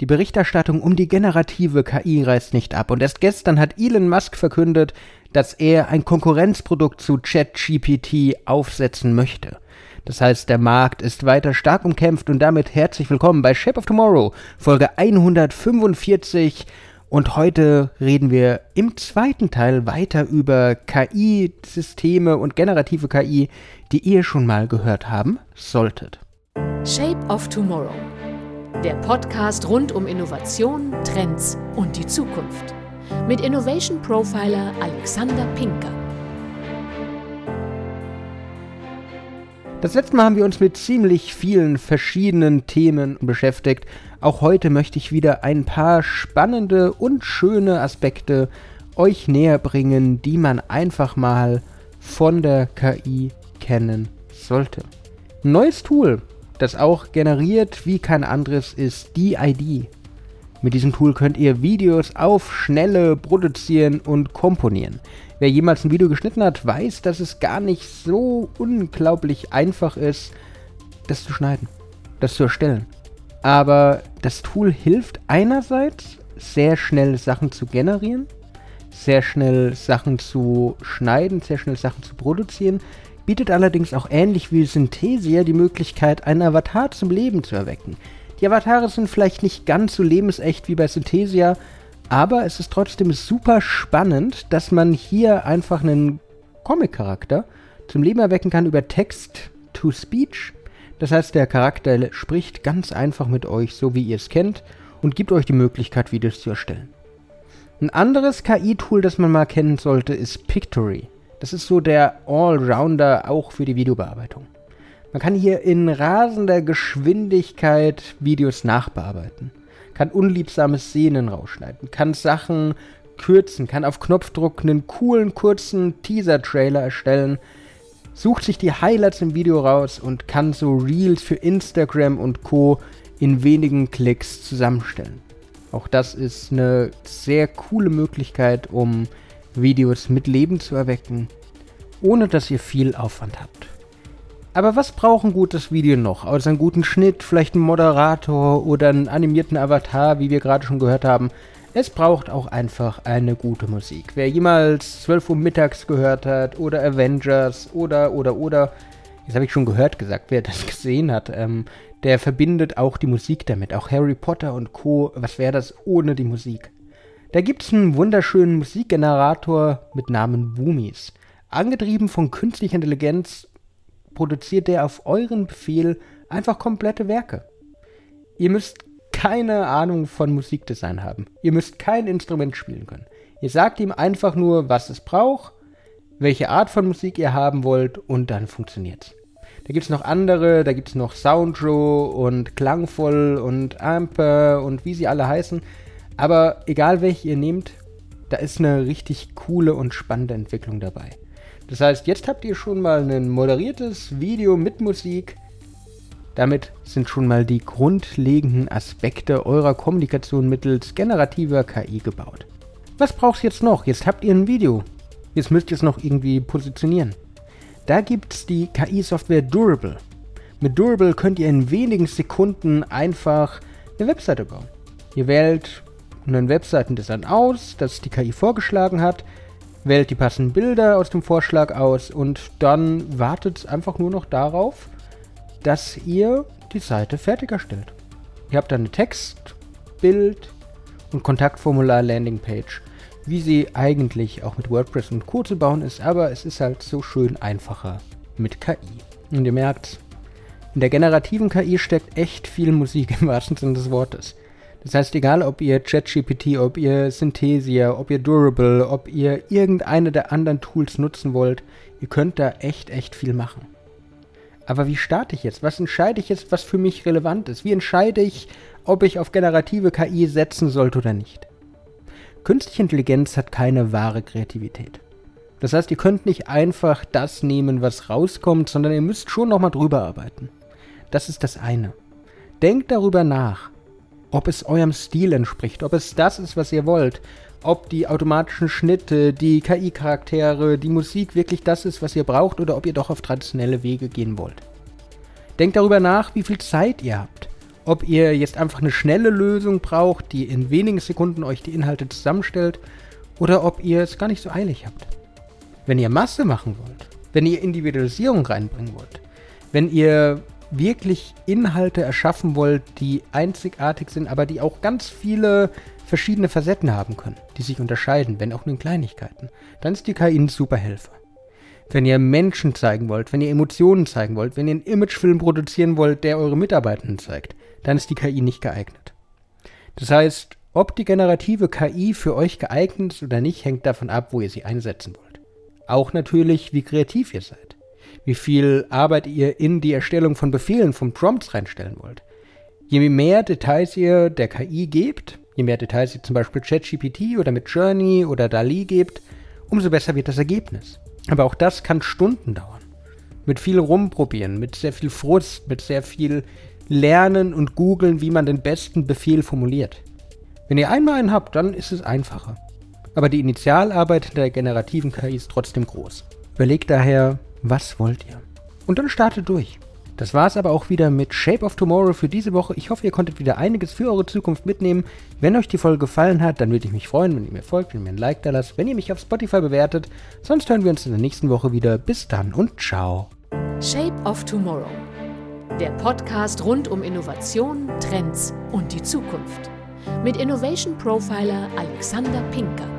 Die Berichterstattung um die generative KI reißt nicht ab und erst gestern hat Elon Musk verkündet, dass er ein Konkurrenzprodukt zu ChatGPT aufsetzen möchte. Das heißt, der Markt ist weiter stark umkämpft und damit herzlich willkommen bei Shape of Tomorrow, Folge 145. Und heute reden wir im zweiten Teil weiter über KI-Systeme und generative KI, die ihr schon mal gehört haben solltet. Shape of Tomorrow der Podcast rund um Innovation, Trends und die Zukunft. Mit Innovation Profiler Alexander Pinker. Das letzte Mal haben wir uns mit ziemlich vielen verschiedenen Themen beschäftigt. Auch heute möchte ich wieder ein paar spannende und schöne Aspekte euch näher bringen, die man einfach mal von der KI kennen sollte. neues Tool, das auch generiert wie kein anderes ist die ID. Mit diesem Tool könnt ihr Videos auf Schnelle produzieren und komponieren. Wer jemals ein Video geschnitten hat, weiß, dass es gar nicht so unglaublich einfach ist, das zu schneiden, das zu erstellen. Aber das Tool hilft einerseits sehr schnell Sachen zu generieren, sehr schnell Sachen zu schneiden, sehr schnell Sachen zu produzieren, bietet allerdings auch ähnlich wie Synthesia die Möglichkeit, einen Avatar zum Leben zu erwecken. Die Avatare sind vielleicht nicht ganz so lebensecht wie bei Synthesia, aber es ist trotzdem super spannend, dass man hier einfach einen Comic-Charakter zum Leben erwecken kann über Text-to-Speech. Das heißt, der Charakter spricht ganz einfach mit euch, so wie ihr es kennt, und gibt euch die Möglichkeit, Videos zu erstellen. Ein anderes KI-Tool, das man mal kennen sollte, ist Pictory. Das ist so der Allrounder auch für die Videobearbeitung. Man kann hier in rasender Geschwindigkeit Videos nachbearbeiten, kann unliebsame Szenen rausschneiden, kann Sachen kürzen, kann auf Knopfdruck einen coolen, kurzen Teaser-Trailer erstellen, sucht sich die Highlights im Video raus und kann so Reels für Instagram und Co. in wenigen Klicks zusammenstellen. Auch das ist eine sehr coole Möglichkeit, um Videos mit Leben zu erwecken, ohne dass ihr viel Aufwand habt. Aber was braucht ein gutes Video noch? Außer einen guten Schnitt, vielleicht einen Moderator oder einen animierten Avatar, wie wir gerade schon gehört haben. Es braucht auch einfach eine gute Musik. Wer jemals 12 Uhr mittags gehört hat oder Avengers oder oder oder, jetzt habe ich schon gehört gesagt, wer das gesehen hat, ähm, der verbindet auch die Musik damit. Auch Harry Potter und Co. Was wäre das ohne die Musik? Da gibt es einen wunderschönen Musikgenerator mit Namen Boomies. Angetrieben von künstlicher Intelligenz produziert der auf euren Befehl einfach komplette Werke. Ihr müsst keine Ahnung von Musikdesign haben. Ihr müsst kein Instrument spielen können. Ihr sagt ihm einfach nur, was es braucht, welche Art von Musik ihr haben wollt und dann funktioniert's. Da gibt es noch andere, da gibt es noch Soundro und Klangvoll und Amper und wie sie alle heißen. Aber egal welche ihr nehmt, da ist eine richtig coole und spannende Entwicklung dabei. Das heißt, jetzt habt ihr schon mal ein moderiertes Video mit Musik. Damit sind schon mal die grundlegenden Aspekte eurer Kommunikation mittels generativer KI gebaut. Was braucht ihr jetzt noch? Jetzt habt ihr ein Video. Jetzt müsst ihr es noch irgendwie positionieren. Da gibt es die KI-Software Durable. Mit Durable könnt ihr in wenigen Sekunden einfach eine Webseite bauen. Ihr wählt einen Webseitendesign aus, das die KI vorgeschlagen hat, wählt die passenden Bilder aus dem Vorschlag aus und dann wartet einfach nur noch darauf, dass ihr die Seite fertig erstellt. Ihr habt dann eine Text, Bild und Kontaktformular Landingpage, wie sie eigentlich auch mit WordPress und Co. zu bauen ist, aber es ist halt so schön einfacher mit KI. Und ihr merkt, in der generativen KI steckt echt viel Musik im wahrsten Sinne des Wortes. Das heißt, egal ob ihr ChatGPT, ob ihr Synthesia, ob ihr Durable, ob ihr irgendeine der anderen Tools nutzen wollt, ihr könnt da echt, echt viel machen. Aber wie starte ich jetzt? Was entscheide ich jetzt, was für mich relevant ist? Wie entscheide ich, ob ich auf generative KI setzen sollte oder nicht? Künstliche Intelligenz hat keine wahre Kreativität. Das heißt, ihr könnt nicht einfach das nehmen, was rauskommt, sondern ihr müsst schon nochmal drüber arbeiten. Das ist das eine. Denkt darüber nach, ob es eurem Stil entspricht, ob es das ist, was ihr wollt, ob die automatischen Schnitte, die KI-Charaktere, die Musik wirklich das ist, was ihr braucht oder ob ihr doch auf traditionelle Wege gehen wollt. Denkt darüber nach, wie viel Zeit ihr habt ob ihr jetzt einfach eine schnelle Lösung braucht, die in wenigen Sekunden euch die Inhalte zusammenstellt, oder ob ihr es gar nicht so eilig habt. Wenn ihr Masse machen wollt, wenn ihr Individualisierung reinbringen wollt, wenn ihr wirklich Inhalte erschaffen wollt, die einzigartig sind, aber die auch ganz viele verschiedene Facetten haben können, die sich unterscheiden, wenn auch nur in Kleinigkeiten, dann ist die KI ein super Helfer. Wenn ihr Menschen zeigen wollt, wenn ihr Emotionen zeigen wollt, wenn ihr einen Imagefilm produzieren wollt, der eure Mitarbeitenden zeigt, dann ist die KI nicht geeignet. Das heißt, ob die generative KI für euch geeignet ist oder nicht, hängt davon ab, wo ihr sie einsetzen wollt. Auch natürlich, wie kreativ ihr seid. Wie viel Arbeit ihr in die Erstellung von Befehlen, von Prompts reinstellen wollt. Je mehr Details ihr der KI gebt, je mehr Details ihr zum Beispiel ChatGPT oder mit Journey oder DALI gebt, umso besser wird das Ergebnis. Aber auch das kann Stunden dauern. Mit viel Rumprobieren, mit sehr viel Frust, mit sehr viel Lernen und Googeln, wie man den besten Befehl formuliert. Wenn ihr einmal einen habt, dann ist es einfacher. Aber die Initialarbeit der generativen KI ist trotzdem groß. Überlegt daher, was wollt ihr? Und dann startet durch. Das war es aber auch wieder mit Shape of Tomorrow für diese Woche. Ich hoffe, ihr konntet wieder einiges für eure Zukunft mitnehmen. Wenn euch die Folge gefallen hat, dann würde ich mich freuen, wenn ihr mir folgt, wenn ihr mir ein Like da lasst, wenn ihr mich auf Spotify bewertet. Sonst hören wir uns in der nächsten Woche wieder. Bis dann und ciao. Shape of Tomorrow. Der Podcast rund um Innovation, Trends und die Zukunft. Mit Innovation Profiler Alexander Pinker.